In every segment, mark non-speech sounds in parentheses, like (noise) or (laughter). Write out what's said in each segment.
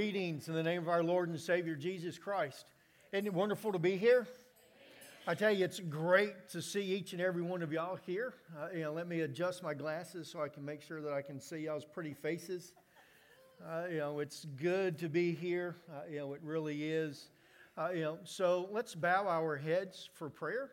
Greetings in the name of our Lord and Savior Jesus Christ. Isn't it wonderful to be here? I tell you, it's great to see each and every one of y'all here. Uh, you know, let me adjust my glasses so I can make sure that I can see y'all's pretty faces. Uh, you know, it's good to be here. Uh, you know, it really is. Uh, you know, so let's bow our heads for prayer.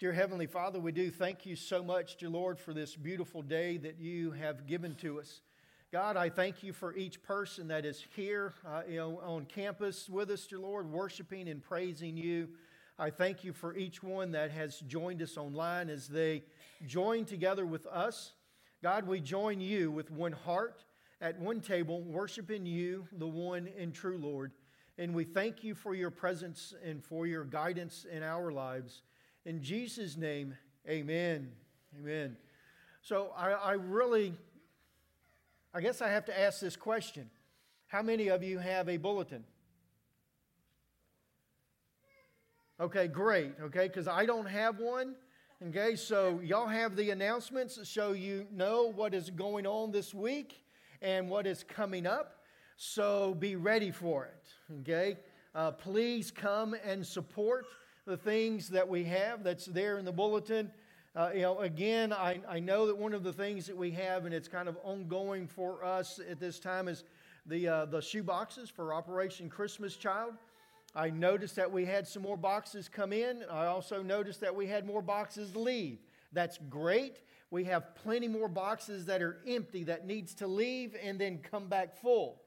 Dear Heavenly Father, we do thank you so much, dear Lord, for this beautiful day that you have given to us. God, I thank you for each person that is here uh, you know, on campus with us, dear Lord, worshiping and praising you. I thank you for each one that has joined us online as they join together with us. God, we join you with one heart at one table, worshiping you, the one and true Lord. And we thank you for your presence and for your guidance in our lives. In Jesus' name, amen. Amen. So I, I really I guess I have to ask this question How many of you have a bulletin? Okay, great. Okay, because I don't have one. Okay, so y'all have the announcements so you know what is going on this week and what is coming up. So be ready for it. Okay, uh, please come and support the things that we have that's there in the bulletin. Uh, you know, again, I, I know that one of the things that we have, and it's kind of ongoing for us at this time, is the, uh, the shoe boxes for Operation Christmas Child. I noticed that we had some more boxes come in. I also noticed that we had more boxes leave. That's great. We have plenty more boxes that are empty that needs to leave and then come back full.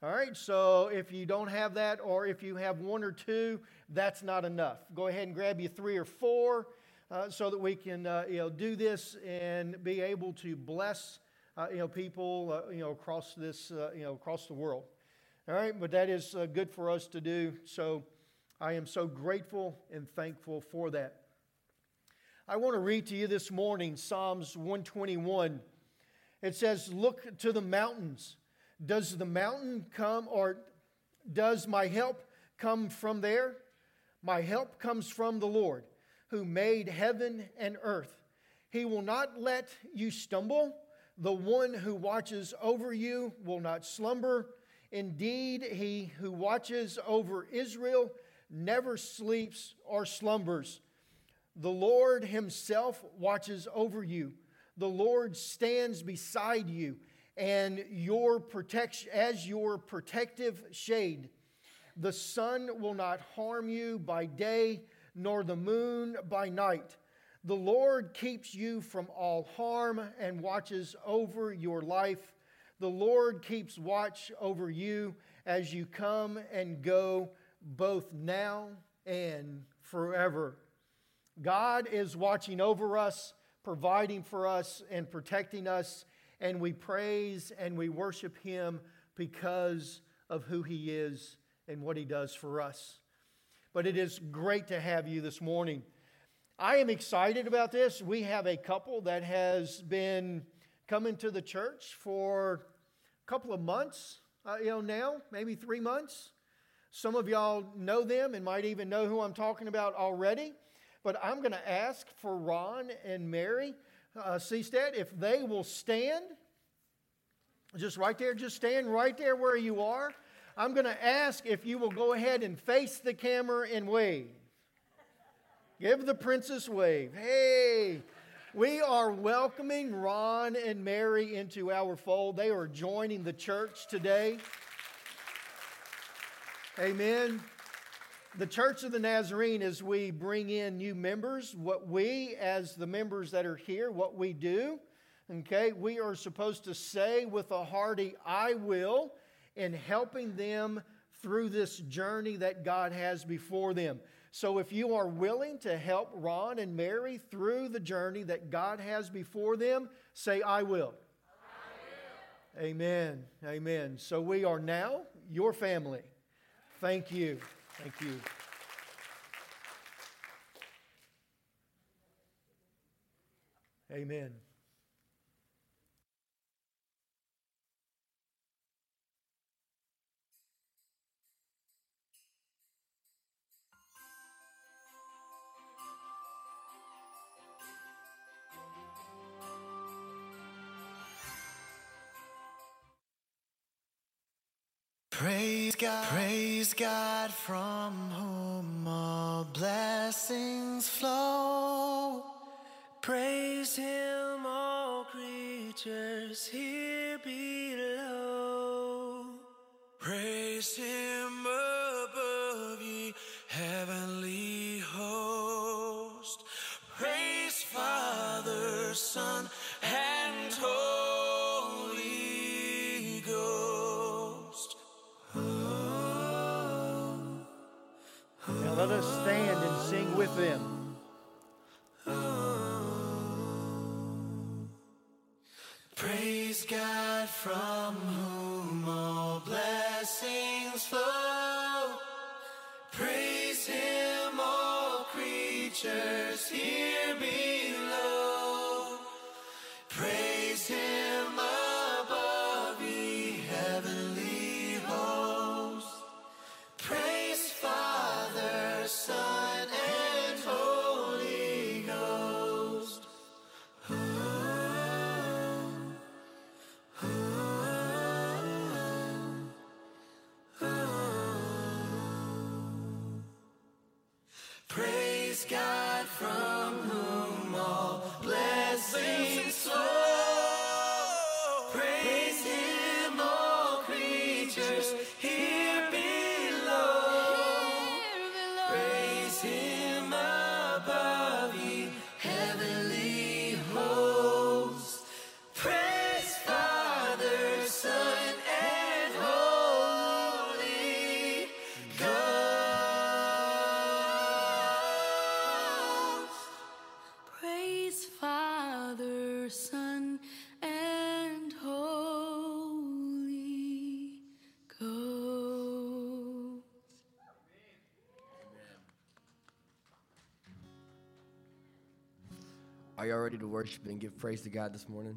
All right, so if you don't have that, or if you have one or two, that's not enough. Go ahead and grab you three or four uh, so that we can uh, you know, do this and be able to bless uh, you know, people uh, you know, across, this, uh, you know, across the world. All right, but that is uh, good for us to do. So I am so grateful and thankful for that. I want to read to you this morning Psalms 121. It says, Look to the mountains. Does the mountain come, or does my help come from there? My help comes from the Lord who made heaven and earth. He will not let you stumble. The one who watches over you will not slumber. Indeed, he who watches over Israel never sleeps or slumbers. The Lord himself watches over you. The Lord stands beside you and your protection as your protective shade. The sun will not harm you by day nor the moon by night. The Lord keeps you from all harm and watches over your life. The Lord keeps watch over you as you come and go, both now and forever. God is watching over us, providing for us, and protecting us, and we praise and we worship Him because of who He is and what He does for us but it is great to have you this morning. I am excited about this. We have a couple that has been coming to the church for a couple of months, uh, you know, now, maybe three months. Some of y'all know them and might even know who I'm talking about already. But I'm going to ask for Ron and Mary uh, Seastead if they will stand. Just right there, just stand right there where you are. I'm going to ask if you will go ahead and face the camera and wave. Give the princess wave. Hey, we are welcoming Ron and Mary into our fold. They are joining the church today. Amen. The Church of the Nazarene, as we bring in new members, what we, as the members that are here, what we do, okay, we are supposed to say with a hearty, I will in helping them through this journey that God has before them. So, if you are willing to help Ron and Mary through the journey that God has before them, say, I will. I will. Amen. Amen. So, we are now your family. Thank you. Thank you. Amen. Praise God, praise God from whom all blessings flow. Praise Him, all creatures here below. Are y'all ready to worship and give praise to God this morning?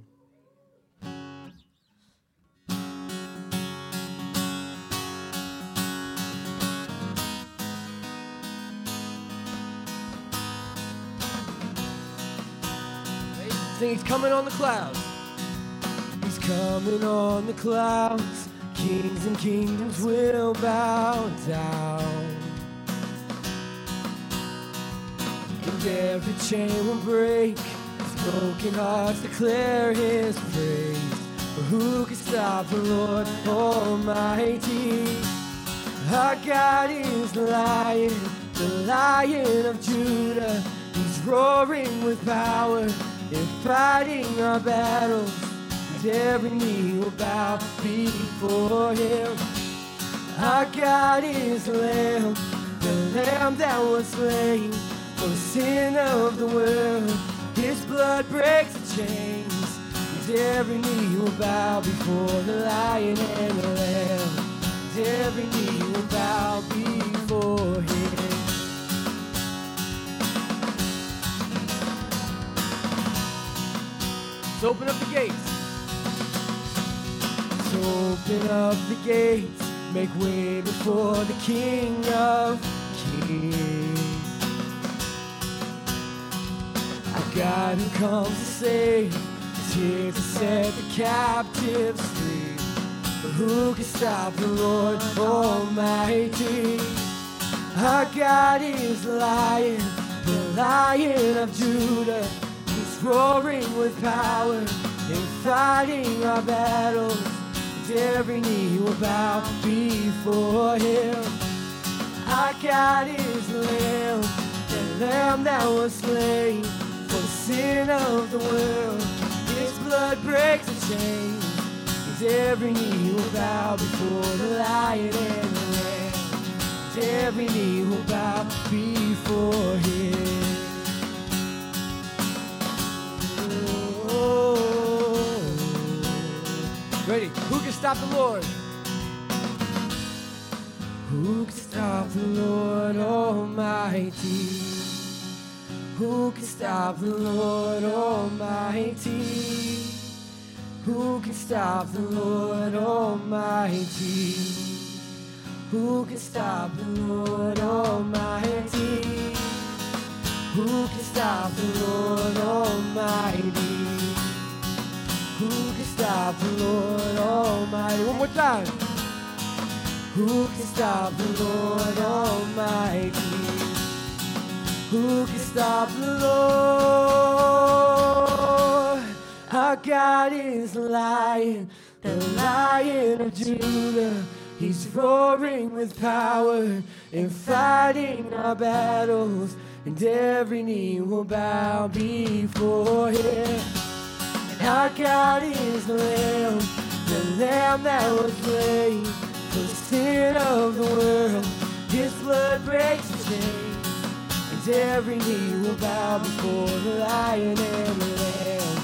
He's coming on the clouds. He's coming on the clouds. Kings and kingdoms will bow down. And every chain will break. Broken hearts declare his praise. For who can stop the Lord Almighty? Our God is the lion, the lion of Judah. He's roaring with power and fighting our battles. And every knee will bow before him. Our God is the Lamb, the Lamb that was slain for the sin of the world. His blood breaks the chains, and every knee will bow before the Lion and the Lamb. And every knee will bow before Him. So open up the gates. So open up the gates, make way before the King of Kings. God who comes to save is here to set the captives free. But who can stop the Lord Almighty? Our God is the lion, the lion of Judah. He's roaring with power and fighting our battles. And every knee will bow before him. Our God is the Lamb, the Lamb that was slain sin of the world. His blood breaks the chains. And every knee will bow before the Lion and the Lamb. And every knee will bow before Him. Oh. Ready? Who can stop the Lord? Who can stop the Lord Almighty? Who can stop the Lord Almighty? Who can stop the Lord Almighty? Who can stop the Lord Almighty? Who can stop the Lord Almighty? Who can stop the Lord Almighty? One more time. Who can stop the Lord Almighty? Who can stop the Lord? Our God is lion, the lion of Judah. He's roaring with power and fighting our battles, and every knee will bow before him. Our God is the lamb, the lamb that was slain for the sin of the world. His blood breaks the chains, and every knee will bow before the lion and the lamb,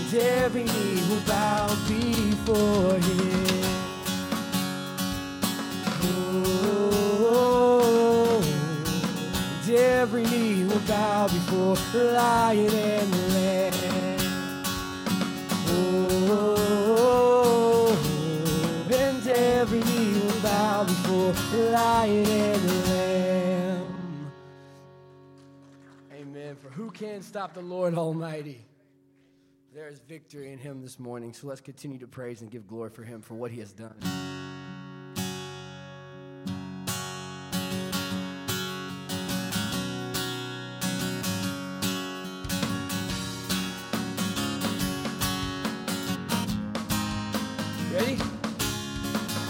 and every knee will bow before him. Oh, and every knee will bow before the lion and the lamb. Oh, and every knee will bow before the lion and the lamb. Who can stop the Lord Almighty? There is victory in him this morning. So let's continue to praise and give glory for him for what he has done. Ready?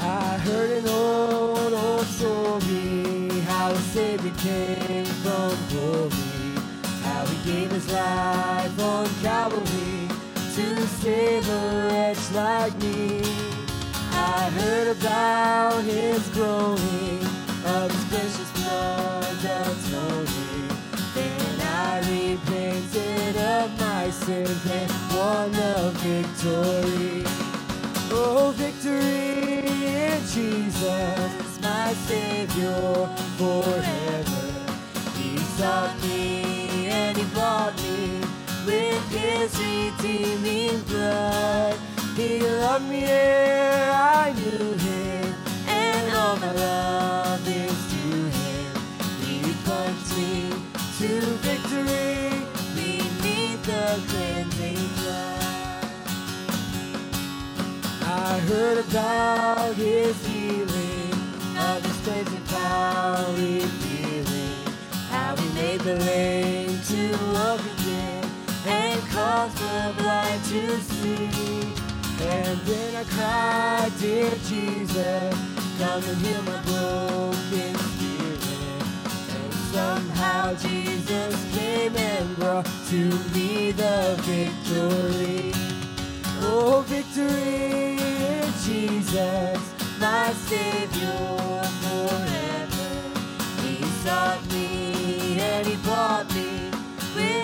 I heard an old, old story how the Savior came from glory, how he gave his life on Calvary to save a wretch like me. I heard about his growing of his precious blood atoning. Then I repented of my sins and won the victory. Oh, victory in Jesus, my Savior forever. He sought me bought me with His redeeming blood. He loved me ere I knew Him, and all my love is to Him. He plunged me to victory beneath the cleansing blood. I heard about his healing, of his cleansing power revealing, how he made the lame to walk again, and caused the blind to see. And then I cried, dear Jesus, come and heal my broken spirit. And somehow Jesus came and brought to me the victory. Oh, victory in Jesus, my Savior forever. He sought me and He bought me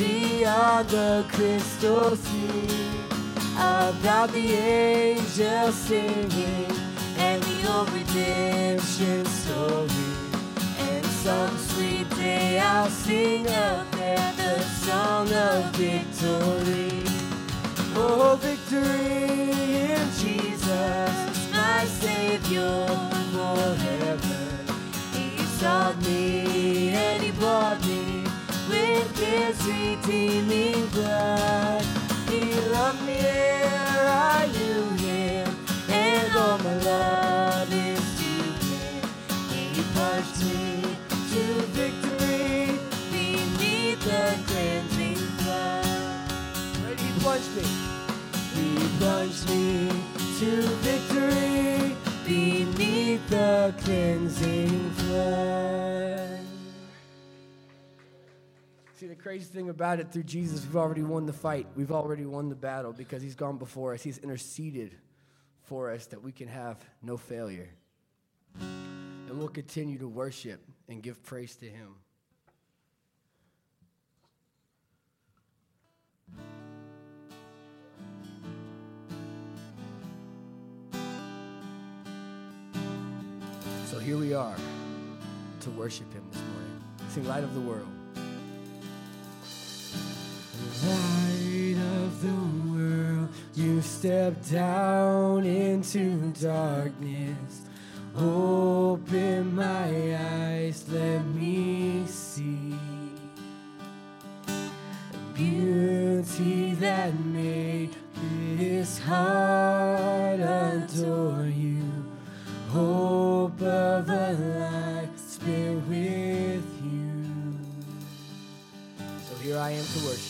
beyond the crystal sea. About the angels singing and the old redemption story. And some sweet day I'll sing out there the song of victory. Oh, victory in Jesus, my Savior forever. He sought me and He bought me His redeeming blood. He loved me and all my love is to. He me to victory beneath the cleansing He me? He plunged me to victory beneath the cleansing flood. See, the crazy thing about it, through Jesus, we've already won the fight. We've already won the battle because He's gone before us. He's interceded for us that we can have no failure. And we'll continue to worship and give praise to Him. So here we are to worship Him this morning. Sing Light of the World. Light of the world, you step down into darkness. Open my eyes, let me see beauty that made this heart adore you. Hope of a life spent with you. So here I am to worship.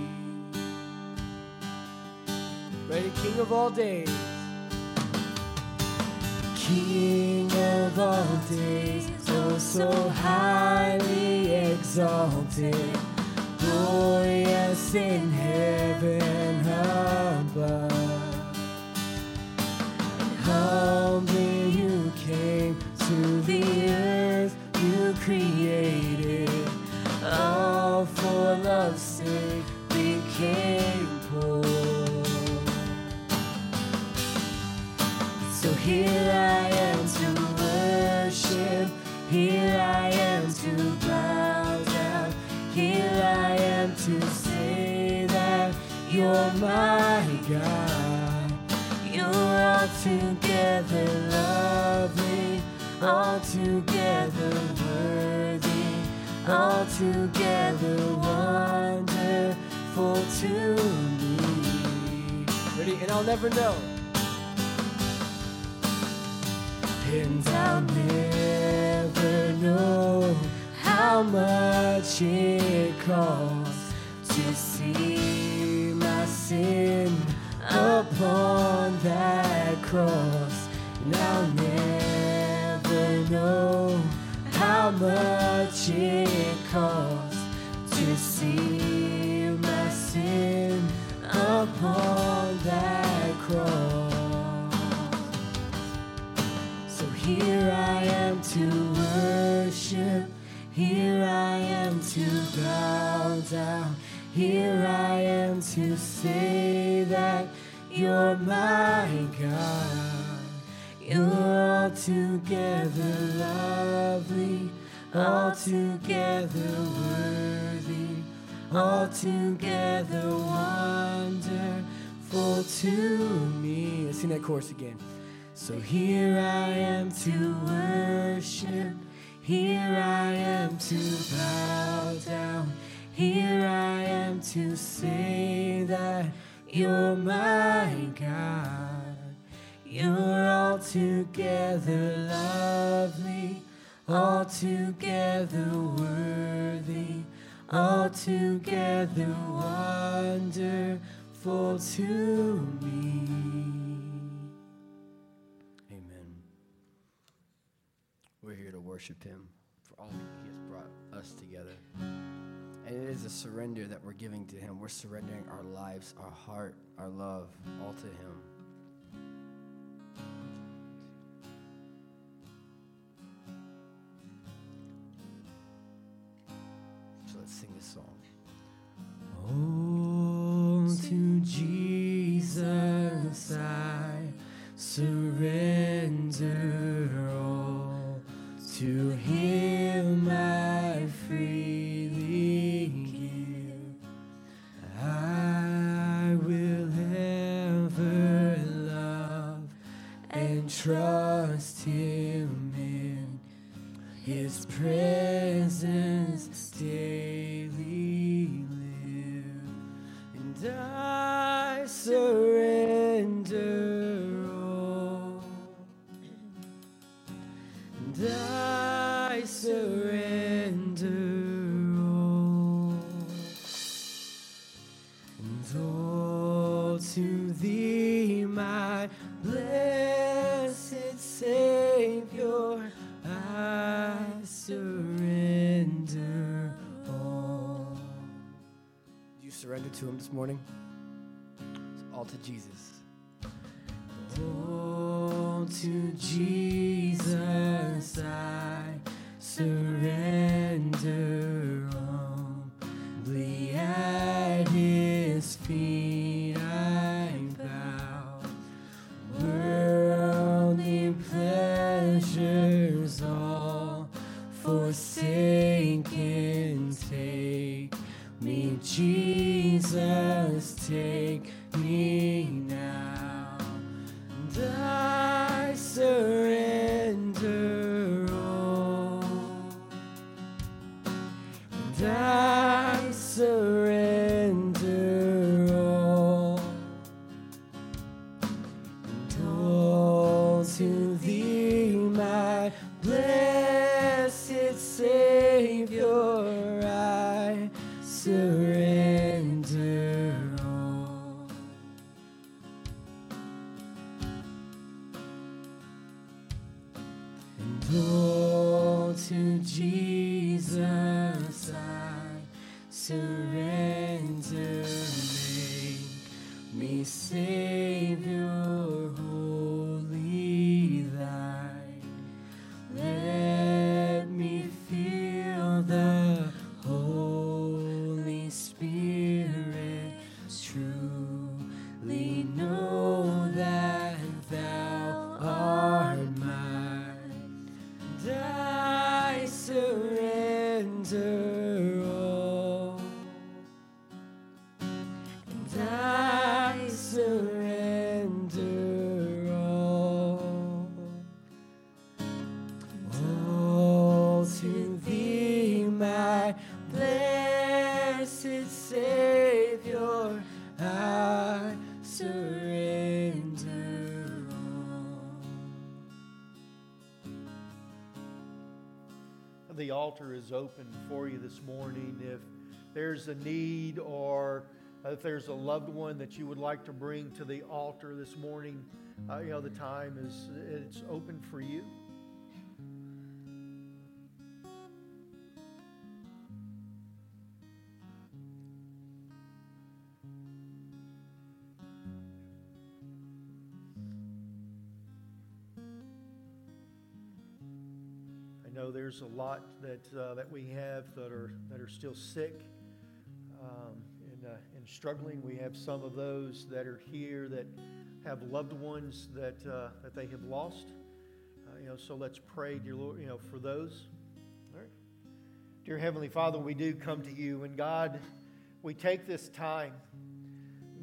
Ready, King of all days. King of all days, oh so highly exalted, glorious in heaven above. And Humbly you came to the earth you're my God. You're altogether lovely, altogether worthy, altogether wonderful to me. Amen. We're here to worship Him for all He has brought us together. It is a surrender that we're giving to Him. We're surrendering our lives, our heart, our love, all to Him. So let's sing this song. Jesus I surrender. Is open for you this morning. If there's a need or if there's a loved one that you would like to bring to the altar this morning, uh, you know, the time is it's open for you. A lot that uh, that we have that are that are still sick um, and, uh, and struggling. We have some of those that are here that have loved ones that uh, that they have lost. Uh, you know, so let's pray, dear Lord, you know, for those. All right. Dear Heavenly Father, we do come to you, and God, we take this time,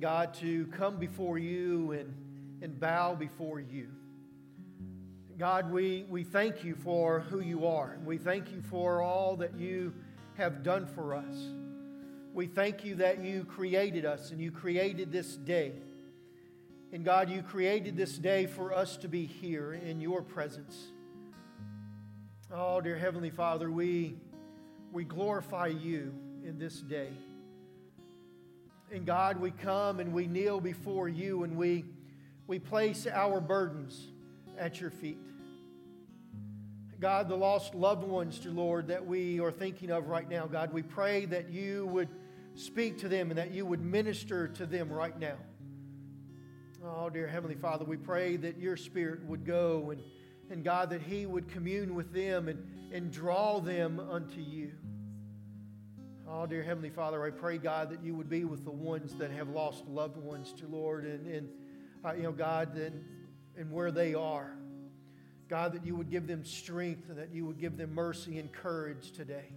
God, to come before you and and bow before you. God, we, we thank you for who you are. We thank you for all that you have done for us. We thank you that you created us and you created this day. And God, you created this day for us to be here in your presence. Oh, dear Heavenly Father, we, we glorify you in this day. And God, we come and we kneel before you and we, we place our burdens at your feet. God, the lost loved ones, dear Lord, that we are thinking of right now, God, we pray that you would speak to them and that you would minister to them right now. Oh, dear Heavenly Father, we pray that your Spirit would go and, and God, that He would commune with them and, and draw them unto you. Oh, dear Heavenly Father, I pray, God, that you would be with the ones that have lost loved ones, to Lord, and, and uh, you know, God, and, and where they are. God, that you would give them strength that you would give them mercy and courage today.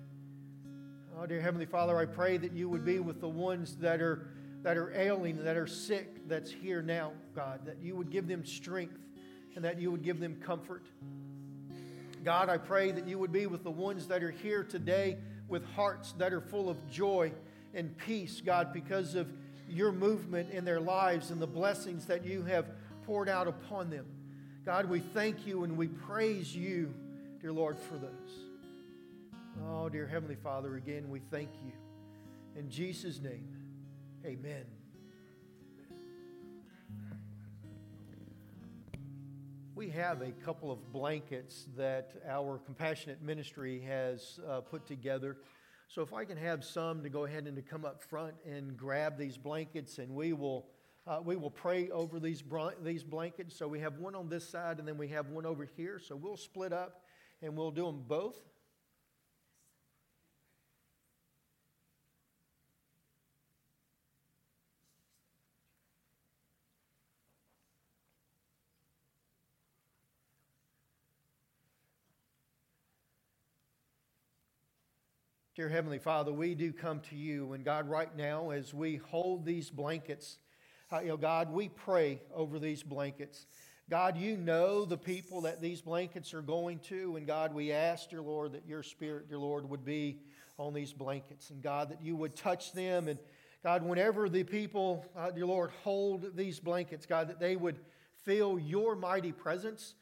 Oh, dear Heavenly Father, I pray that you would be with the ones that are, that are ailing, that are sick, that's here now, God, that you would give them strength and that you would give them comfort. God, I pray that you would be with the ones that are here today with hearts that are full of joy and peace, God, because of your movement in their lives and the blessings that you have poured out upon them. God, we thank you and we praise you, dear Lord, for those. Oh, dear Heavenly Father, again, we thank you. In Jesus' name, amen. we have a couple of blankets that our compassionate ministry has uh, put together. So if I can have some to go ahead and to come up front and grab these blankets, and we will uh, we will pray over these these blankets. So we have one on this side, and then we have one over here. So we'll split up, and we'll do them both. Dear Heavenly Father, we do come to you, and God, right now, as we hold these blankets, you know, God, we pray over these blankets. God, you know the people that these blankets are going to, and God, we ask, dear Lord, that your Spirit, dear Lord, would be on these blankets, and God, that you would touch them, and God, whenever the people, uh, dear Lord, hold these blankets, God, that they would feel your mighty presence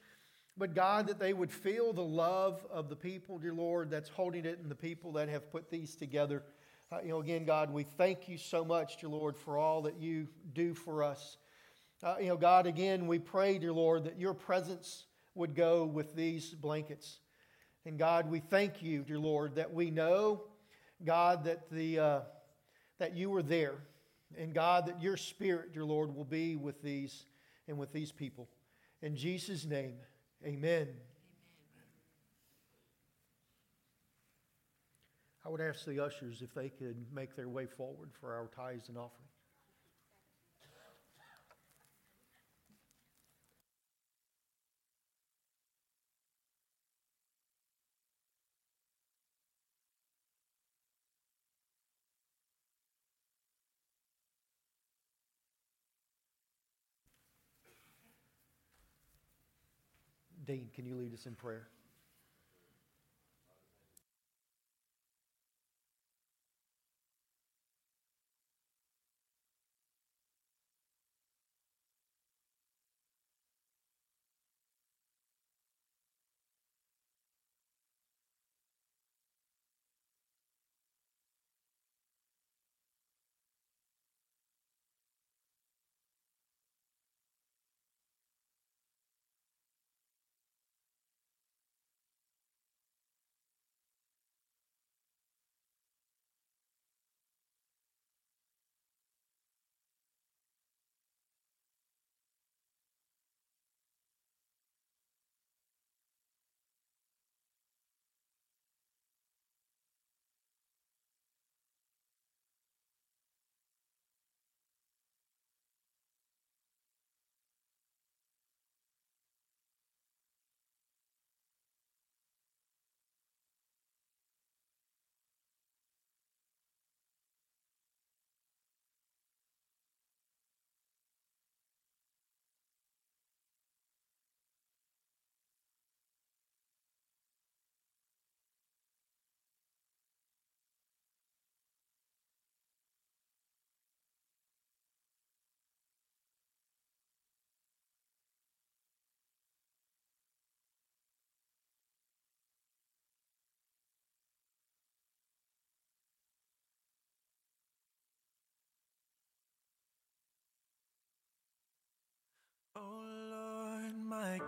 but God, that they would feel the love of the people, dear Lord, that's holding it and the people that have put these together. Uh, you know, again, God, we thank you so much, dear Lord, for all that you do for us. Uh, you know, God, again, we pray, dear Lord, that your presence would go with these blankets. And God, we thank you, dear Lord, that we know, God, that, the, uh, that you are there. And God, that your spirit, dear Lord, will be with these and with these people. In Jesus' name. Amen. I would ask the ushers if they could make their way forward for our tithes and offering. Dean, can you lead us in prayer?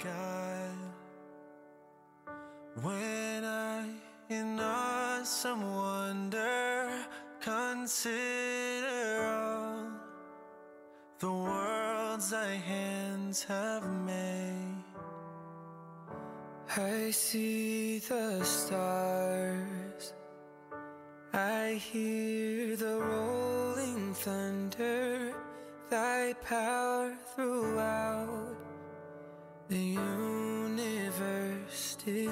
God, when I in awesome wonder consider all the worlds thy hands have made, I see the stars, I hear the rolling thunder. Thy power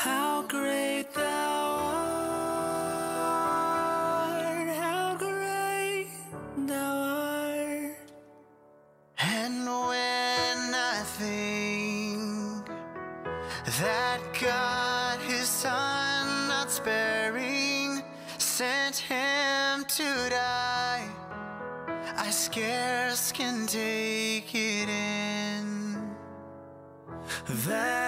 How great thou art, how great thou art. And when I think that God, his son, not sparing, sent him to die. I scarce can take it in. That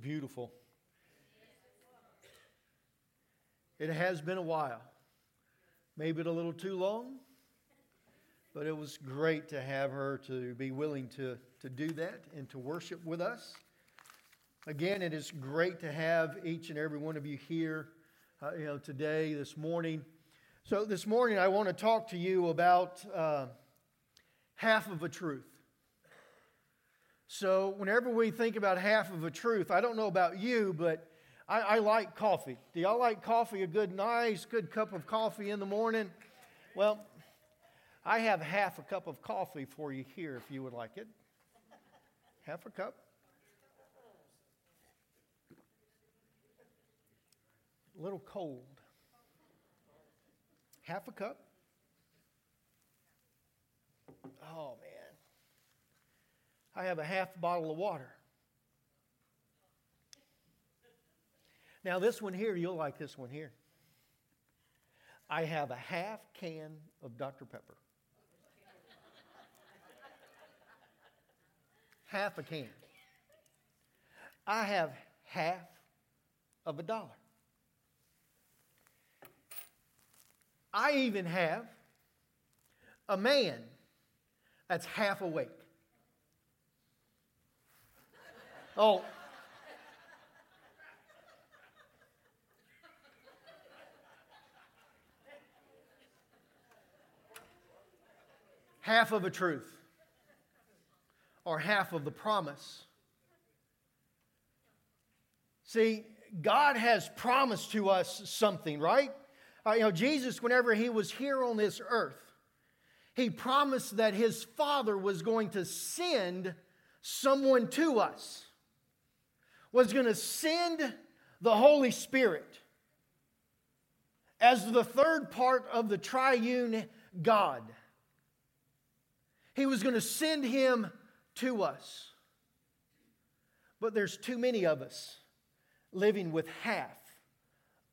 beautiful. It has been a while. Maybe a little too long, but it was great to have her to be willing to, to do that and to worship with us. Again, it is great to have each and every one of you here, uh, you know, today, this morning. So this morning, I want to talk to you about uh, half of a truth. So, whenever we think about half of a truth, I don't know about you, but I, I, like coffee. Do y'all like coffee? A good, nice, good cup of coffee in the morning? Well, I have half a cup of coffee for you here if you would like it. Half a cup. A little cold. Half a cup. Oh, man. I have a half bottle of water. Now, this one here, you'll like this one here. I have a half can of Dr. Pepper. half a can. I have half of a dollar. I even have a man that's half awake. Oh. half of a truth or half of the promise. See, God has promised to us something, right? Uh, you know, Jesus, whenever he was here on this earth, he promised that his Father was going to send someone to us, was going to send the Holy Spirit as the third part of the triune God. He was going to send him to us. But there's too many of us living with half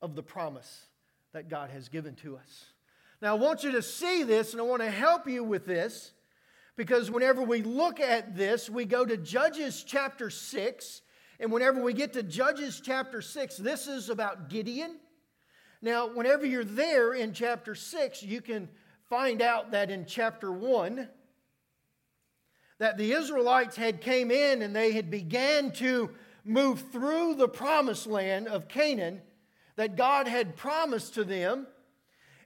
of the promise that God has given to us. Now, I want you to see this, and I want to help you with this because whenever we look at this, we go to Judges chapter 6. And whenever we get to Judges chapter 6, this is about Gideon. Now, whenever you're there in chapter 6, you can find out that in chapter 1, that the Israelites had came in and they had began to move through the promised land of Canaan that God had promised to them.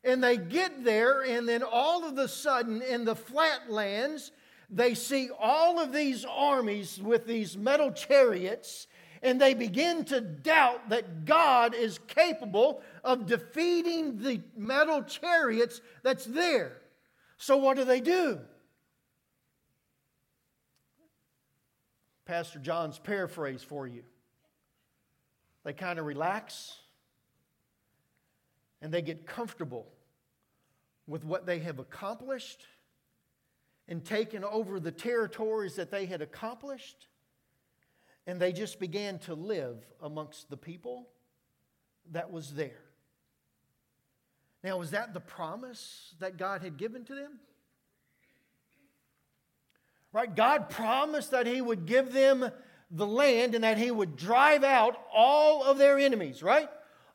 And they get there, and then all of a sudden, in the flatlands, they see all of these armies with these metal chariots, and they begin to doubt that God is capable of defeating the metal chariots that's there. So, what do they do? Pastor John's paraphrase for you. They kind of relax and they get comfortable with what they have accomplished and taken over the territories that they had accomplished. And they just began to live amongst the people that was there. Now, was that the promise that God had given to them? Right? God promised that He would give them the land and that He would drive out all of their enemies, right?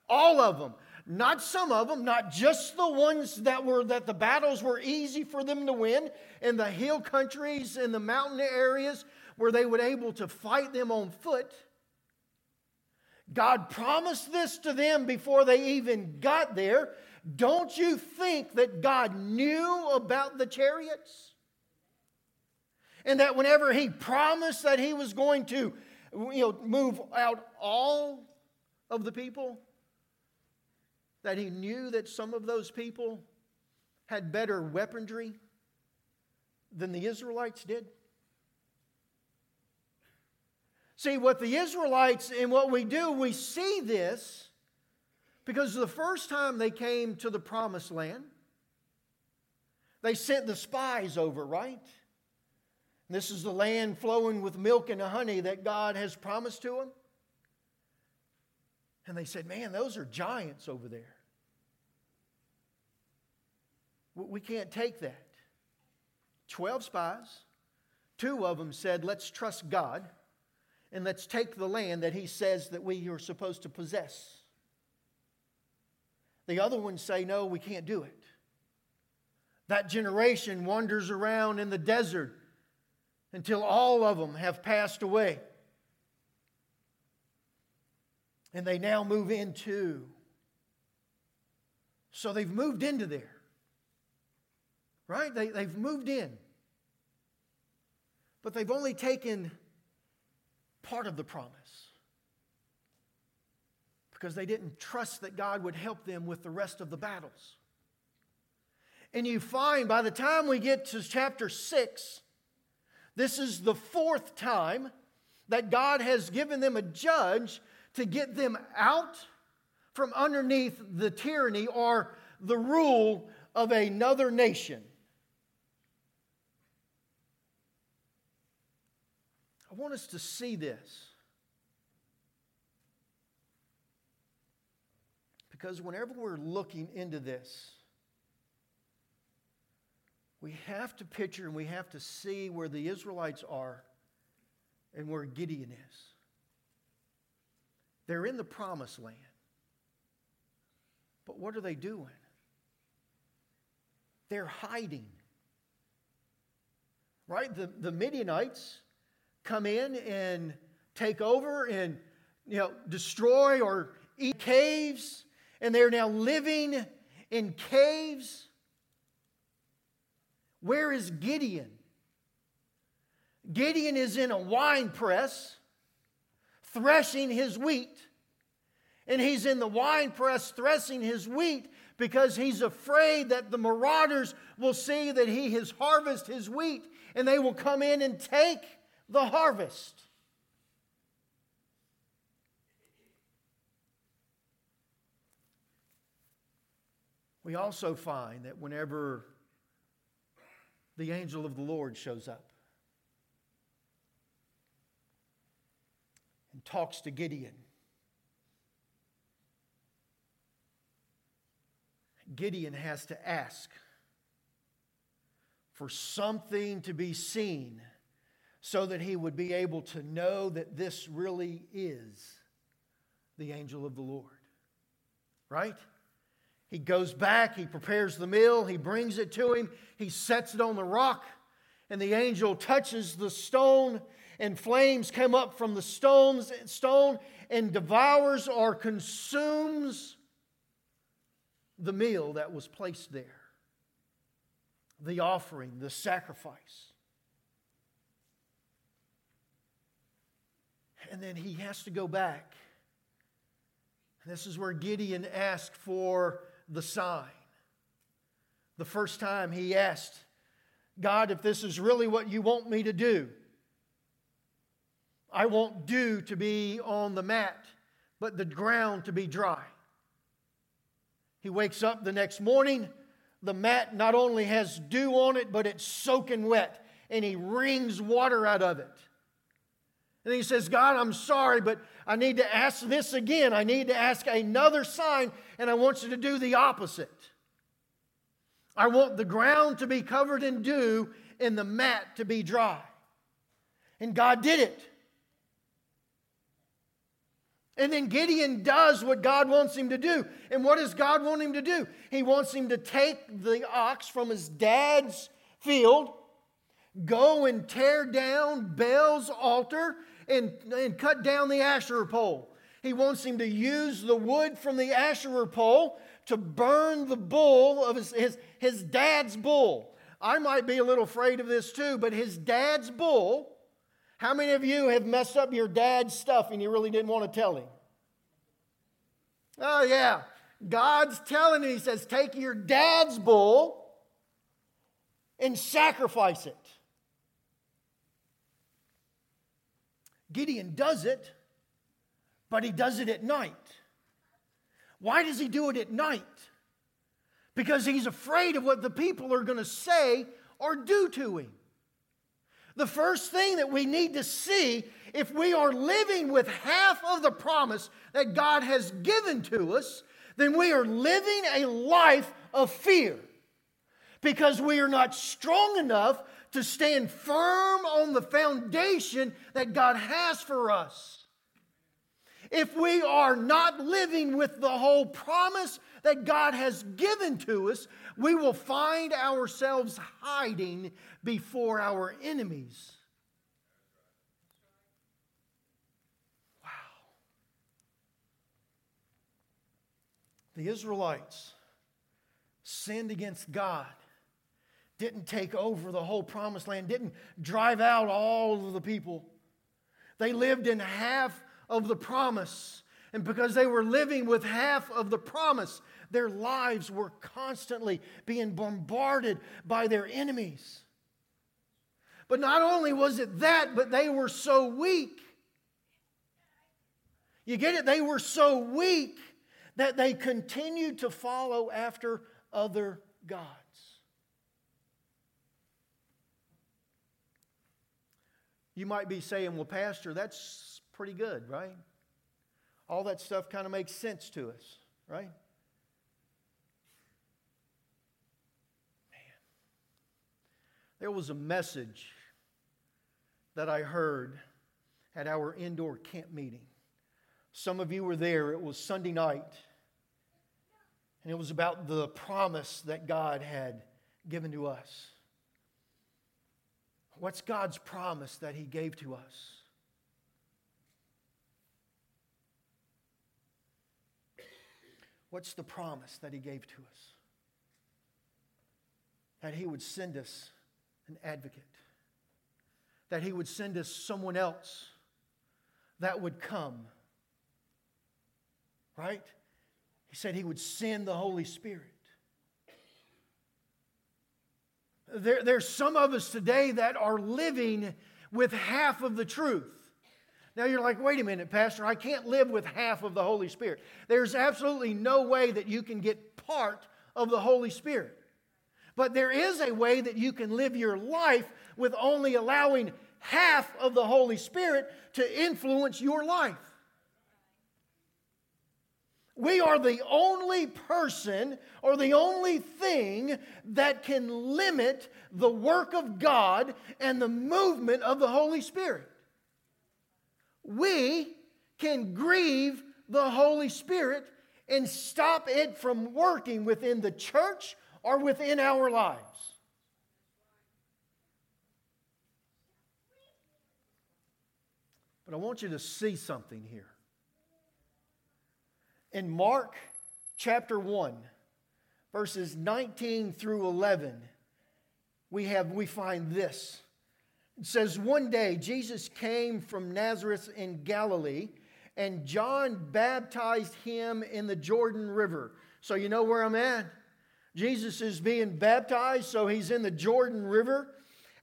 All of them. Not some of them, not just the ones that were that the battles were easy for them to win in the hill countries and the mountain areas where they were able to fight them on foot. God promised this to them before they even got there. Don't you think that God knew about the chariots? And that whenever he promised that he was going to you know, move out all of the people, that he knew that some of those people had better weaponry than the Israelites did? See, what the Israelites and what we do, we see this because the first time they came to the promised land, they sent the spies over, right? This is the land flowing with milk and honey that God has promised to them. And they said, Man, those are giants over there. We can't take that. Twelve spies, two of them said, Let's trust God and let's take the land that He says that we are supposed to possess. The other ones say, No, we can't do it. That generation wanders around in the desert until all of them have passed away. And they now move into. So they've moved into there. Right? They, they've moved in. But they've only taken part of the promise because they didn't trust that God would help them with the rest of the battles. And you find by the time we get to chapter 6, this is the fourth time that God has given them a judge to get them out from underneath the tyranny or the rule of another nation. I want us to see this. Because whenever we're looking into this, we have to picture and we have to see where the Israelites are and where Gideon is. They're in the promised land. But what are they doing? They're hiding. Right? The, the Midianites come in and take over and you know destroy or eat caves and they're now living in caves. Where is gideon? Gideon is in a wine press threshing his wheat and he's in the wine press threshing his wheat because he's afraid that the marauders will see that he has harvested his wheat and they will come in and take the harvest. We also find that whenever the angel of the Lord shows up and talks to Gideon, Gideon has to ask for something to be seen so that he would be able to know that this really is the angel of the Lord. Right? He goes back, he prepares the meal, he brings it to him, he sets it on the rock, and the angel touches the stone, and flames come up from the stones, stone and devours or consumes the meal that was placed there, the offering, the sacrifice. And then he has to go back. This is where Gideon asked for the sign. The first time he asked, God, if this is really what you want me to do, I want dew to be on the mat, but the ground to be dry. He wakes up the next morning. The mat not only has dew on it, but it's soaking wet, and he wrings water out of it. And he says, God, I'm sorry, but I need to ask this again. I need to ask another sign, and I want you to do the opposite. I want the ground to be covered in dew and the mat to be dry. And God did it. And then Gideon does what God wants him to do. And what does God want him to do? He wants him to take the ox from his dad's field, go and tear down Baal's altar, and, and cut down the Asherah pole. He wants him to use the wood from the Asherah pole to burn the bull of his, his, his dad's bull. I might be a little afraid of this too, but his dad's bull how many of you have messed up your dad's stuff and you really didn't want to tell him? Oh, yeah. God's telling him, He says, take your dad's bull and sacrifice it. Gideon does it, but he does it at night. Why does he do it at night? Because he's afraid of what the people are going to say or do to him. The first thing that we need to see if we are living with half of the promise that God has given to us, then we are living a life of fear because we are not strong enough to stand firm on the foundation that God has for us. If we are not living with the whole promise that God has given to us, we will find ourselves hiding before our enemies. Wow. The Israelites sinned against God, didn't take over the whole promised land, didn't drive out all of the people. They lived in half of the promise. And because they were living with half of the promise, their lives were constantly being bombarded by their enemies. But not only was it that, but they were so weak. You get it? They were so weak that they continued to follow after other gods. You might be saying, well, Pastor, that's pretty good, right? All that stuff kind of makes sense to us, right? Man. There was a message that I heard at our indoor camp meeting. Some of you were there. It was Sunday night. And it was about the promise that God had given to us. What's God's promise that He gave to us? What's the promise that He gave to us? That He would send us an advocate, that He would send us someone else that would come. Right? He said He would send the Holy Spirit. There, there's some of us today that are living with half of the truth. Now you're like, wait a minute, Pastor, I can't live with half of the Holy Spirit. There's absolutely no way that you can get part of the Holy Spirit. But there is a way that you can live your life with only allowing half of the Holy Spirit to influence your life. We are the only person or the only thing that can limit the work of God and the movement of the Holy Spirit. We can grieve the Holy Spirit and stop it from working within the church or within our lives. But I want you to see something here. In Mark chapter 1, verses 19 through 11, we have we find this. It says one day Jesus came from Nazareth in Galilee and John baptized him in the Jordan River. So you know where I'm at? Jesus is being baptized, so he's in the Jordan River.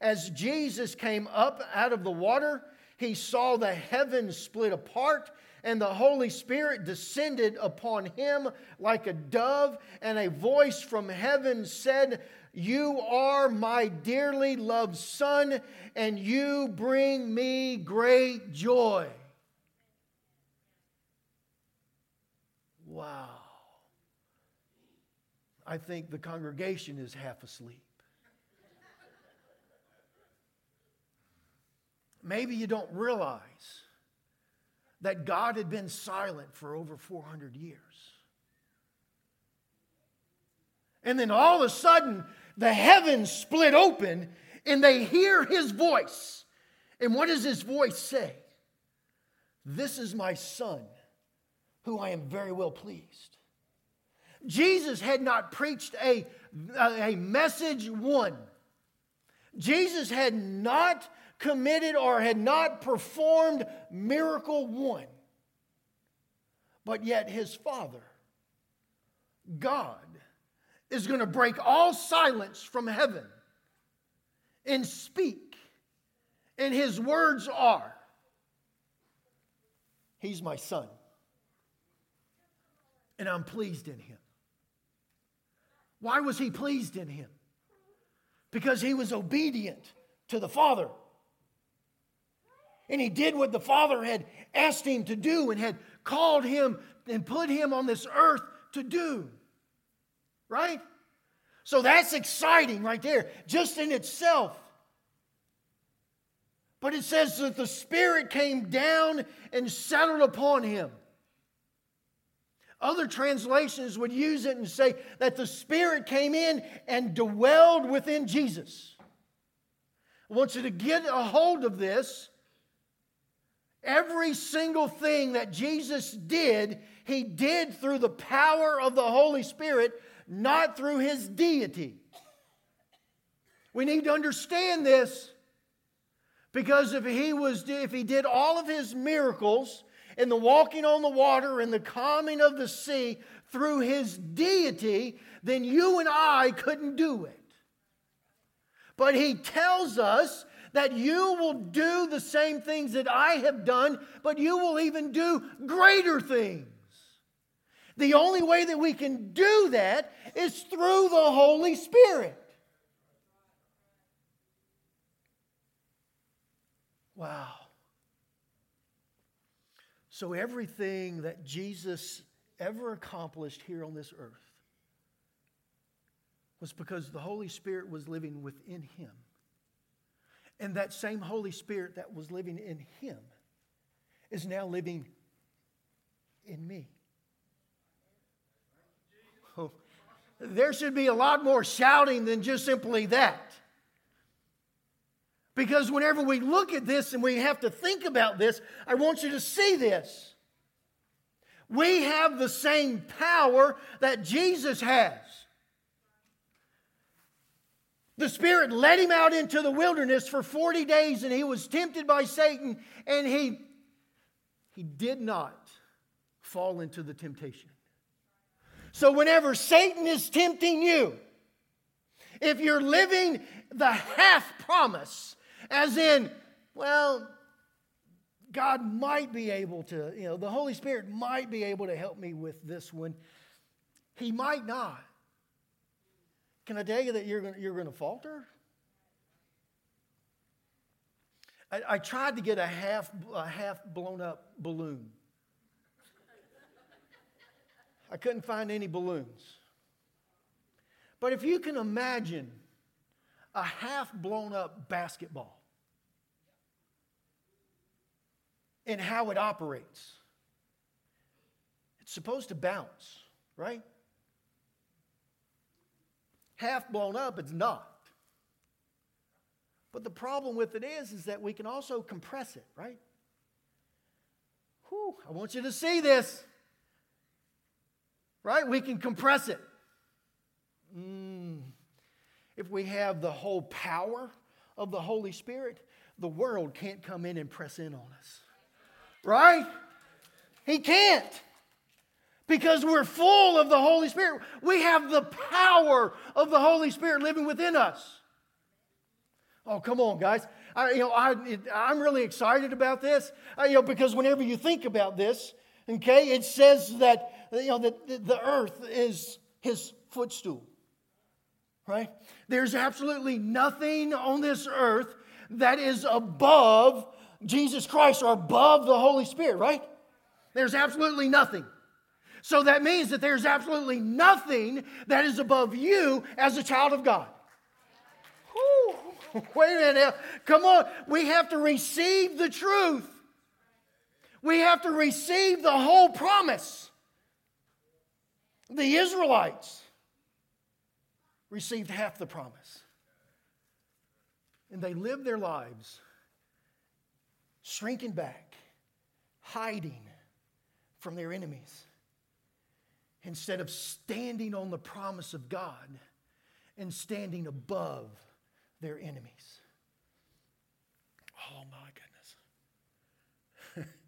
As Jesus came up out of the water, he saw the heavens split apart and the Holy Spirit descended upon him like a dove, and a voice from heaven said, You are my dearly loved Son, and you bring me great joy. Wow. I think the congregation is half asleep. Maybe you don't realize that God had been silent for over 400 years. And then all of a sudden, the heavens split open and they hear his voice. And what does his voice say? This is my son who I am very well pleased. Jesus had not preached a, a message one. Jesus had not committed or had not performed miracle one. But yet his Father, God, is going to break all silence from heaven and speak. And his words are He's my son and I'm pleased in him. Why was he pleased in him? Because he was obedient to the Father. And he did what the Father had asked him to do and had called him and put him on this earth to do. Right? So that's exciting right there, just in itself. But it says that the Spirit came down and settled upon him. Other translations would use it and say that the Spirit came in and dwelled within Jesus. I want you to get a hold of this. Every single thing that Jesus did, he did through the power of the Holy Spirit, not through his deity. We need to understand this because if he was if he did all of his miracles and the walking on the water and the calming of the sea through his deity, then you and I couldn't do it. But he tells us that you will do the same things that I have done, but you will even do greater things. The only way that we can do that is through the Holy Spirit. Wow. So, everything that Jesus ever accomplished here on this earth was because the Holy Spirit was living within him. And that same Holy Spirit that was living in him is now living in me. Oh, there should be a lot more shouting than just simply that. Because whenever we look at this and we have to think about this, I want you to see this. We have the same power that Jesus has. The Spirit led him out into the wilderness for 40 days and he was tempted by Satan and he, he did not fall into the temptation. So, whenever Satan is tempting you, if you're living the half promise, as in, well, God might be able to, you know, the Holy Spirit might be able to help me with this one. He might not. Can I tell you that you're going you're going to falter? I, I tried to get a half, a half blown up balloon. I couldn't find any balloons. But if you can imagine a half blown up basketball and how it operates, it's supposed to bounce, right? Half blown up, it's not. But the problem with it is, is that we can also compress it, right? Whew, I want you to see this. Right? We can compress it. Mm. If we have the whole power of the Holy Spirit, the world can't come in and press in on us. Right? He can't. Because we're full of the Holy Spirit. We have the power of the Holy Spirit living within us. Oh, come on, guys. I, you know, I, I'm really excited about this, I, you know, because whenever you think about this, okay, it says that, you know, that the earth is his footstool, right? There's absolutely nothing on this earth that is above Jesus Christ or above the Holy Spirit, right? There's absolutely nothing. So that means that there's absolutely nothing that is above you as a child of God. (laughs) Wait a minute. Come on. We have to receive the truth. We have to receive the whole promise. The Israelites received half the promise. And they lived their lives shrinking back, hiding from their enemies, instead of standing on the promise of God and standing above their enemies. Oh my goodness. (laughs)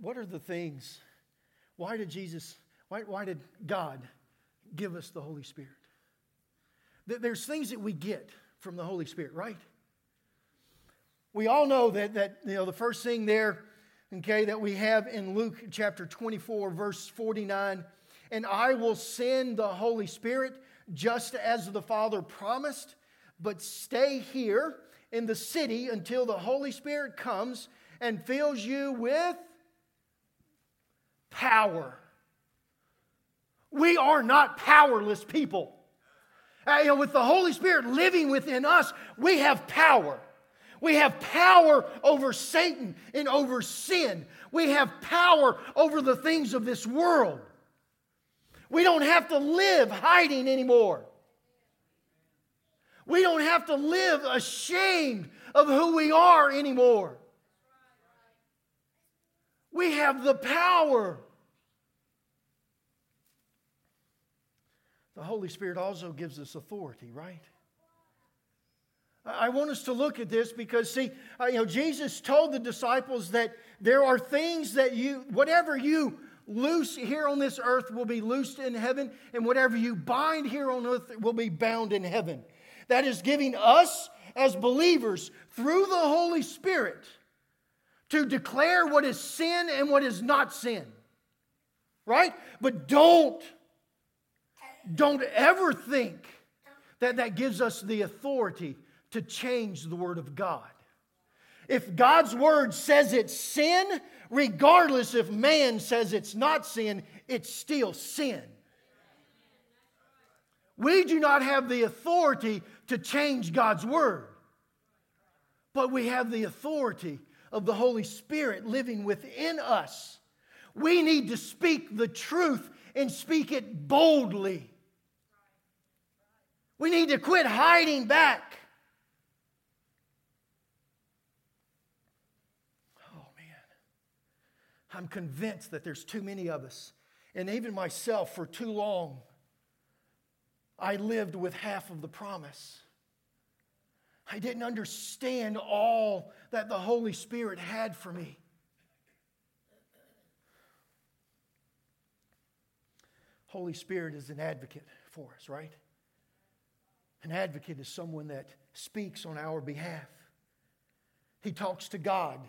what are the things? Why did Jesus, why, why did God give us the Holy Spirit? There's things that we get from the Holy Spirit, right? We all know that, that you know, the first thing there, okay, that we have in Luke chapter 24, verse 49, and I will send the Holy Spirit just as the Father promised, but stay here in the city until the Holy Spirit comes and fills you with power. We are not powerless people. Uh, you know, with the Holy Spirit living within us, we have power. We have power over Satan and over sin. We have power over the things of this world. We don't have to live hiding anymore. We don't have to live ashamed of who we are anymore. We have the power. The Holy Spirit also gives us authority, right? I want us to look at this because, see, uh, you know, Jesus told the disciples that there are things that you, whatever you loose here on this earth will be loosed in heaven, and whatever you bind here on earth will be bound in heaven. That is giving us as believers through the Holy Spirit to declare what is sin and what is not sin. Right? But don't, don't ever think that that gives us the authority to change the Word of God. If God's Word says it's sin, regardless if man says it's not sin, it's still sin. We do not have the authority to change God's word, but we have the authority of the Holy Spirit living within us. We need to speak the truth and speak it boldly. We need to quit hiding back. I'm convinced that there's too many of us, and even myself for too long, I lived with half of the promise. I didn't understand all that the Holy Spirit had for me. Holy Spirit is an advocate for us, right? An advocate is someone that speaks on our behalf. He talks to God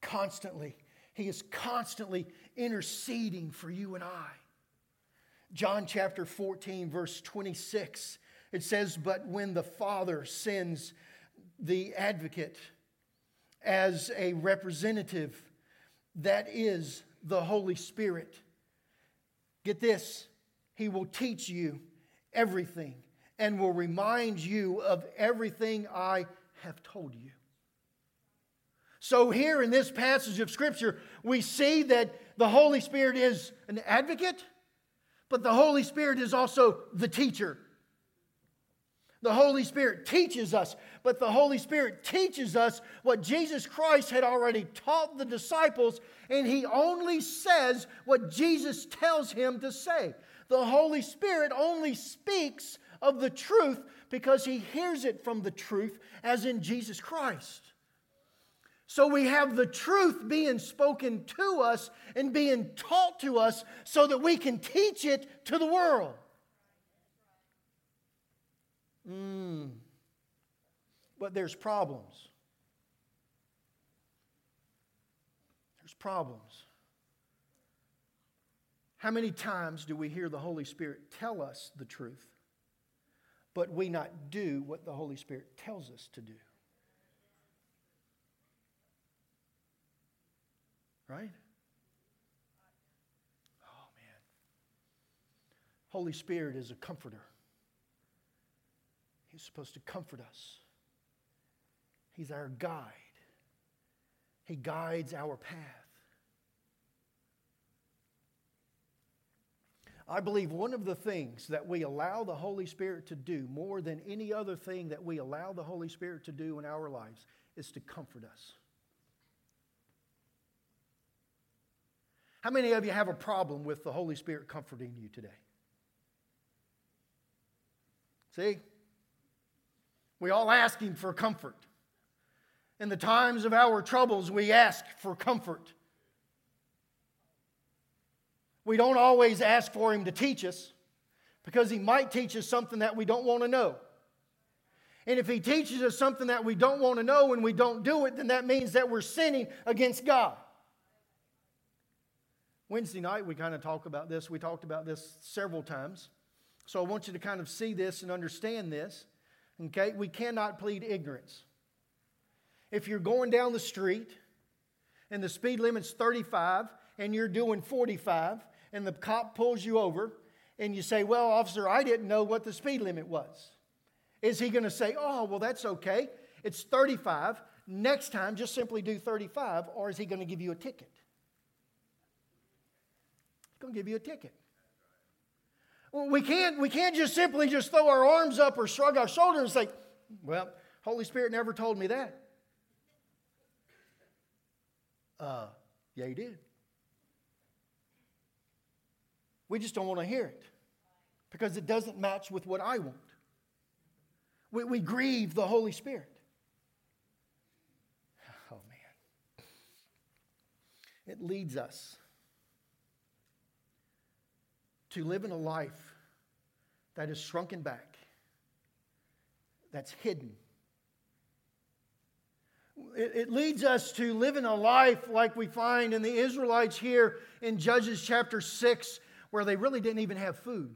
constantly he is constantly interceding for you and I. John chapter 14, verse 26, it says, But when the Father sends the advocate as a representative, that is the Holy Spirit. Get this, He will teach you everything and will remind you of everything I have told you. So, here in this passage of Scripture, we see that the Holy Spirit is an advocate, but the Holy Spirit is also the teacher. The Holy Spirit teaches us, but the Holy Spirit teaches us what Jesus Christ had already taught the disciples, and He only says what Jesus tells Him to say. The Holy Spirit only speaks of the truth because He hears it from the truth, as in Jesus Christ. So we have the truth being spoken to us and being taught to us so that we can teach it to the world. Mm. But there's problems. There's problems. How many times do we hear the Holy Spirit tell us the truth, but we not do what the Holy Spirit tells us to do? Right? Oh, man. Holy Spirit is a comforter. He's supposed to comfort us. He's our guide. He guides our path. I believe one of the things that we allow the Holy Spirit to do more than any other thing that we allow the Holy Spirit to do in our lives is to comfort us. How many of you have a problem with the Holy Spirit comforting you today? See? We all ask Him for comfort. In the times of our troubles, we ask for comfort. We don't always ask for Him to teach us because He might teach us something that we don't want to know. And if He teaches us something that we don't want to know and we don't do it, then that means that we're sinning against God. Wednesday night, we kind of talked about this. We talked about this several times. So I want you to kind of see this and understand this. Okay? We cannot plead ignorance. If you're going down the street and the speed limit's 35 and you're doing 45 and the cop pulls you over and you say, Well, officer, I didn't know what the speed limit was. Is he going to say, Oh, well, that's okay. It's 35. Next time, just simply do 35, or is he going to give you a ticket? Going to give you a ticket. We can't, we can't just simply just throw our arms up or shrug our shoulders and say, well, Holy Spirit never told me that. Uh, yeah, he did. We just don't want to hear it because it doesn't match with what I want. We, we grieve the Holy Spirit. Oh, man. It leads us to live in a life that is shrunken back, that's hidden. It, it, leads us to live in a life like we find in the Israelites here in Judges chapter 6, where they really didn't even have food.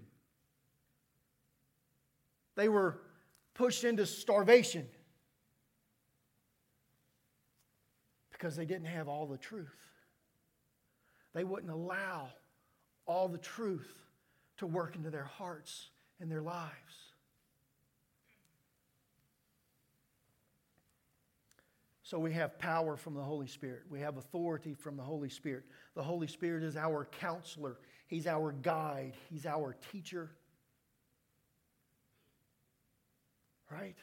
They were pushed into starvation because they didn't have all the truth. They wouldn't allow all the truth to work into their hearts and their lives. So we have power from the Holy Spirit. We have authority from the Holy Spirit. The Holy Spirit is our counselor, He's our guide, He's our teacher. Right?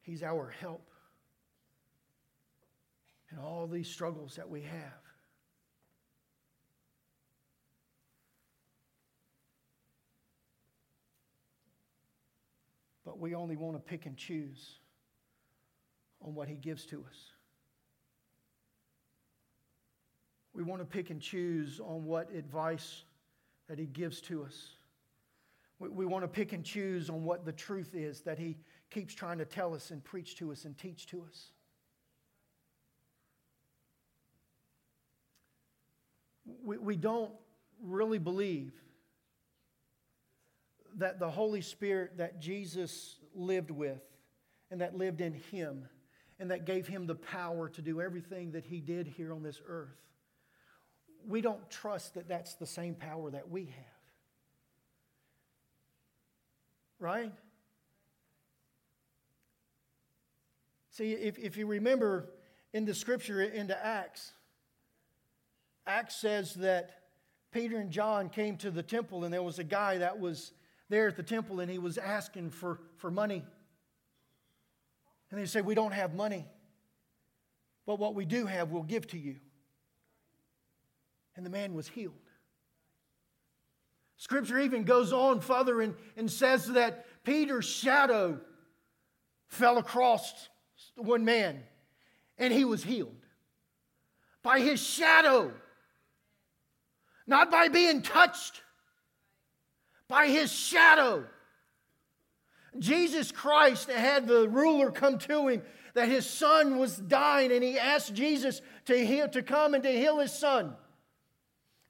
He's our help in all these struggles that we have. We only want to pick and choose on what He gives to us. We want to pick and choose on what advice that He gives to us. We, we want to pick and choose on what the truth is that He keeps trying to tell us and preach to us and teach to us. We, we don't really believe that the Holy Spirit that Jesus lived with and that lived in him and that gave him the power to do everything that he did here on this earth, we don't trust that that's the same power that we have. Right? See, if, if you remember in the scripture into Acts, Acts says that Peter and John came to the temple, and there was a guy that was there at the temple, and he was asking for, for money. And they said, We don't have money, but what we do have, we'll give to you. And the man was healed. Scripture even goes on further and, and says that Peter's shadow fell across one man and he was healed. By his shadow, not by being touched, by his shadow. Jesus Christ had the ruler come to him that his son was dying, and he asked Jesus to, heal, to come and to heal his son.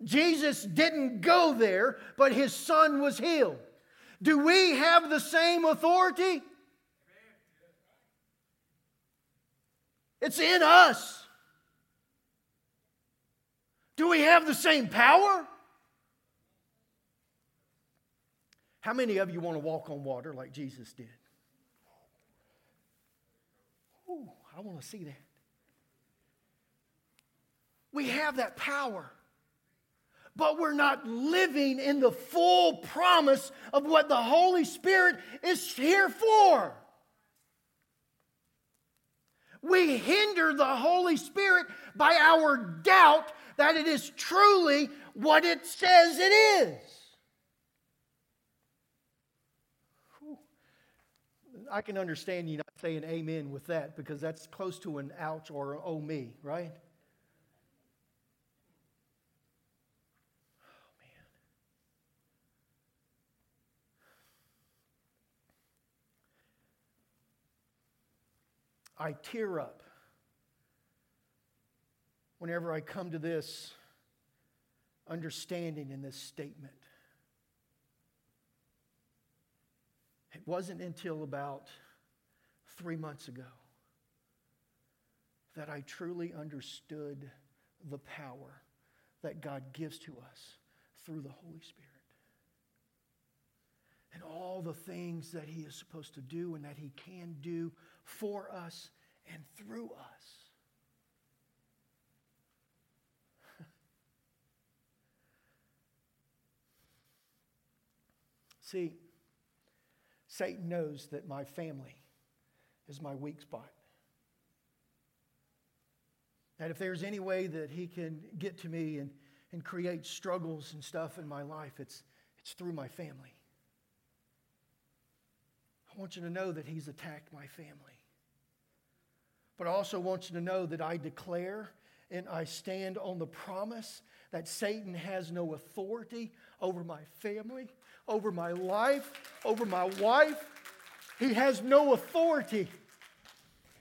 Jesus didn't go there, but his son was healed. Do we have the same authority? It's in us. Do we have the same power? How many of you want to walk on water like Jesus did? Ooh, I want to see that. We have that power, but we're not living in the full promise of what the Holy Spirit is here for. We hinder the Holy Spirit by our doubt that it is truly what it says it is. I can understand you not saying amen with that because that's close to an ouch or an oh me, right? Oh, man. I tear up whenever I come to this understanding in this statement. It wasn't until about three months ago that I truly understood the power that God gives to us through the Holy Spirit. And all the things that He is supposed to do and that He can do for us and through us. (laughs) See, Satan knows that my family is my weak spot. That if there's any way that he can get to me and, and create struggles and stuff in my life, it's, it's through my family. I want you to know that he's attacked my family. But I also want you to know that I declare and I stand on the promise that Satan has no authority over my family, over my life, over my wife. He has no authority.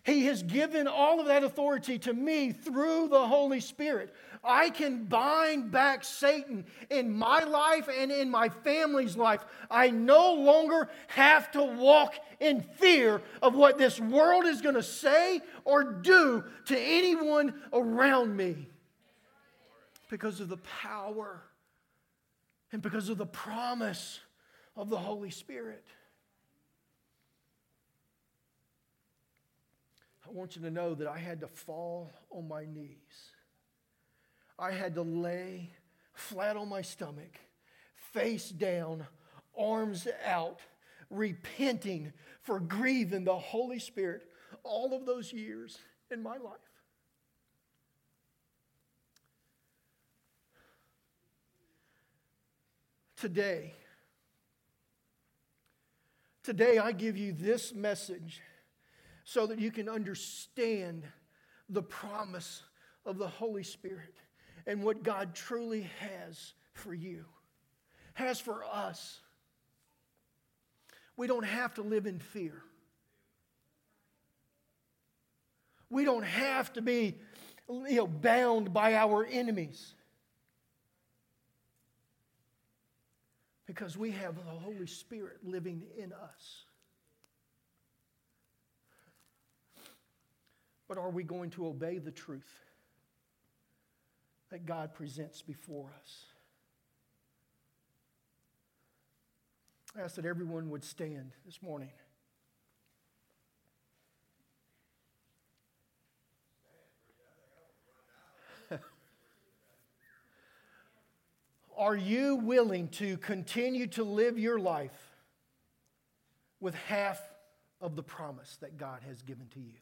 He has given all of that authority to me through the Holy Spirit. I can bind back Satan in my life and in my family's life. I no longer have to walk in fear of what this world is going to say or do to anyone around me because of the power and because of the promise of the Holy Spirit. I want you to know that I had to fall on my knees. I had to lay flat on my stomach, face down, arms out, repenting for grieving the Holy Spirit all of those years in my life. Today, today I give you this message so that you can understand the promise of the Holy Spirit and what God truly has for you, has for us. We don't have to live in fear. We don't have to be you know, bound by our enemies. Because we have the Holy Spirit living in us. But are we going to obey the truth that God presents before us? I ask that everyone would stand this morning. Are you willing to continue to live your life with half of the promise that God has given to you?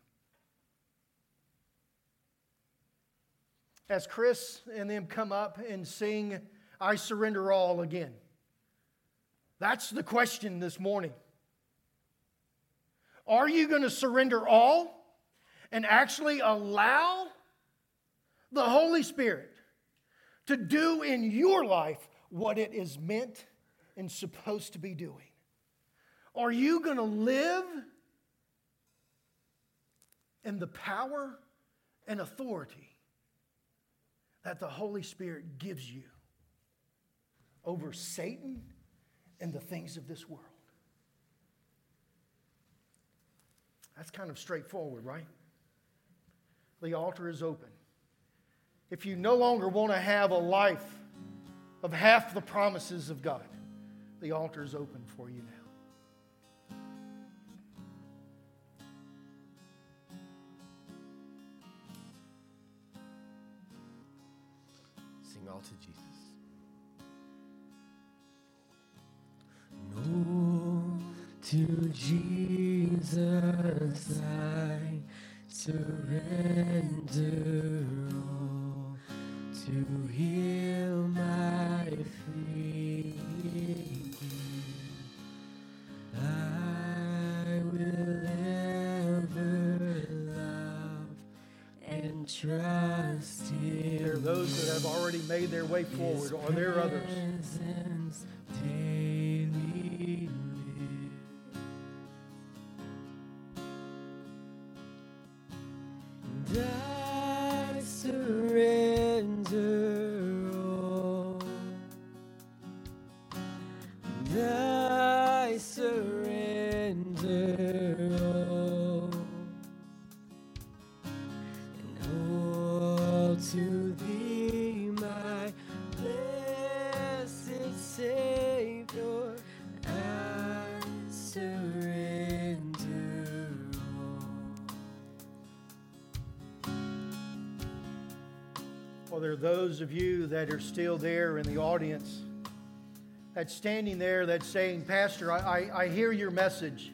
As Chris and them come up and sing, I surrender all again. That's the question this morning. Are you going to surrender all and actually allow the Holy Spirit to do in your life what it is meant and supposed to be doing? Are you going to live in the power and authority that the Holy Spirit gives you over Satan and the things of this world? That's kind of straightforward, right? The altar is open. If you no longer want to have a life of half the promises of God, the altar is open for you now. Sing all to Jesus. No, to Jesus I surrender all to heal my freedom. I will ever love and trust Him. There are those that have already made their way forward. Are there others? Those of you that are still there in the audience that's standing there that's saying, Pastor, I, I, I hear your message.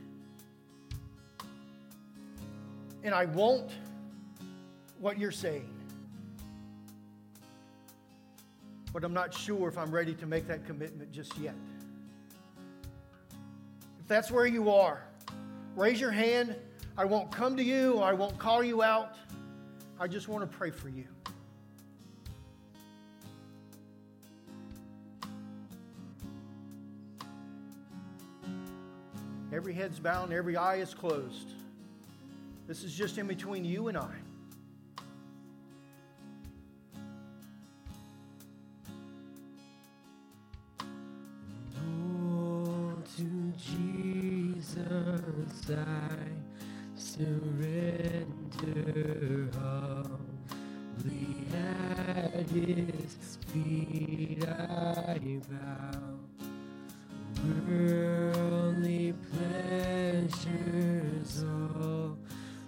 And I want what you're saying. But I'm not sure if I'm ready to make that commitment just yet. If that's where you are, raise your hand. I won't come to you, I won't call you out. I just want to pray for you. Every head's bowed, every eye is closed. This is just in between you and I. to Jesus I surrender all. At his feet I bow. Worldly pleasures oh, all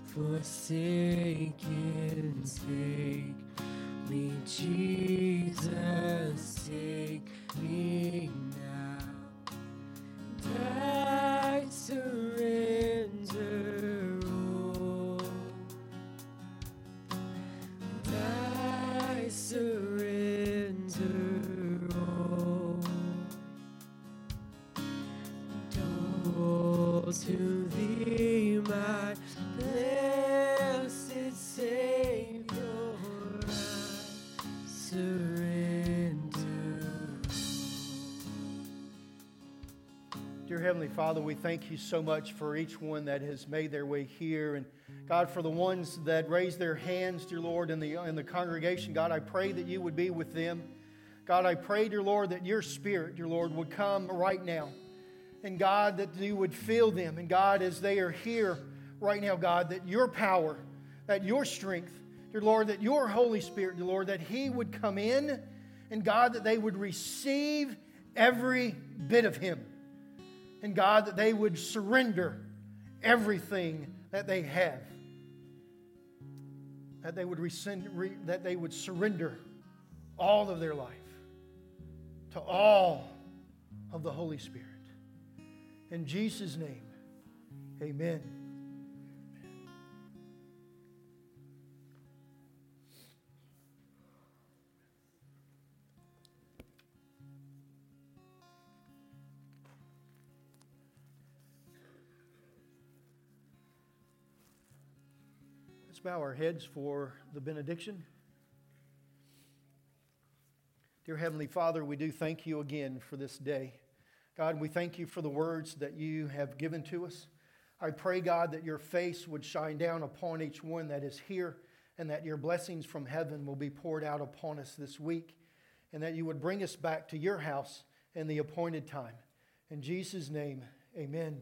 forsaken, take me, Jesus, take me thank you so much for each one that has made their way here. And God, for the ones that raised their hands, dear Lord, in the, in the congregation, God, I pray that you would be with them. God, I pray, dear Lord, that your spirit, dear Lord, would come right now. And God, that you would fill them. And God, as they are here right now, God, that your power, that your strength, dear Lord, that your Holy Spirit, dear Lord, that He would come in, and God, that they would receive every bit of Him. And God, that they would surrender everything that they have. That they would, rescind, re, that they would surrender all of their life to all of the Holy Spirit. In Jesus' name, amen. Bow our heads for the benediction. Dear Heavenly Father, we do thank you again for this day. God, we thank you for the words that you have given to us. I pray, God, that your face would shine down upon each one that is here and that your blessings from heaven will be poured out upon us this week and that you would bring us back to your house in the appointed time. In Jesus' name, amen.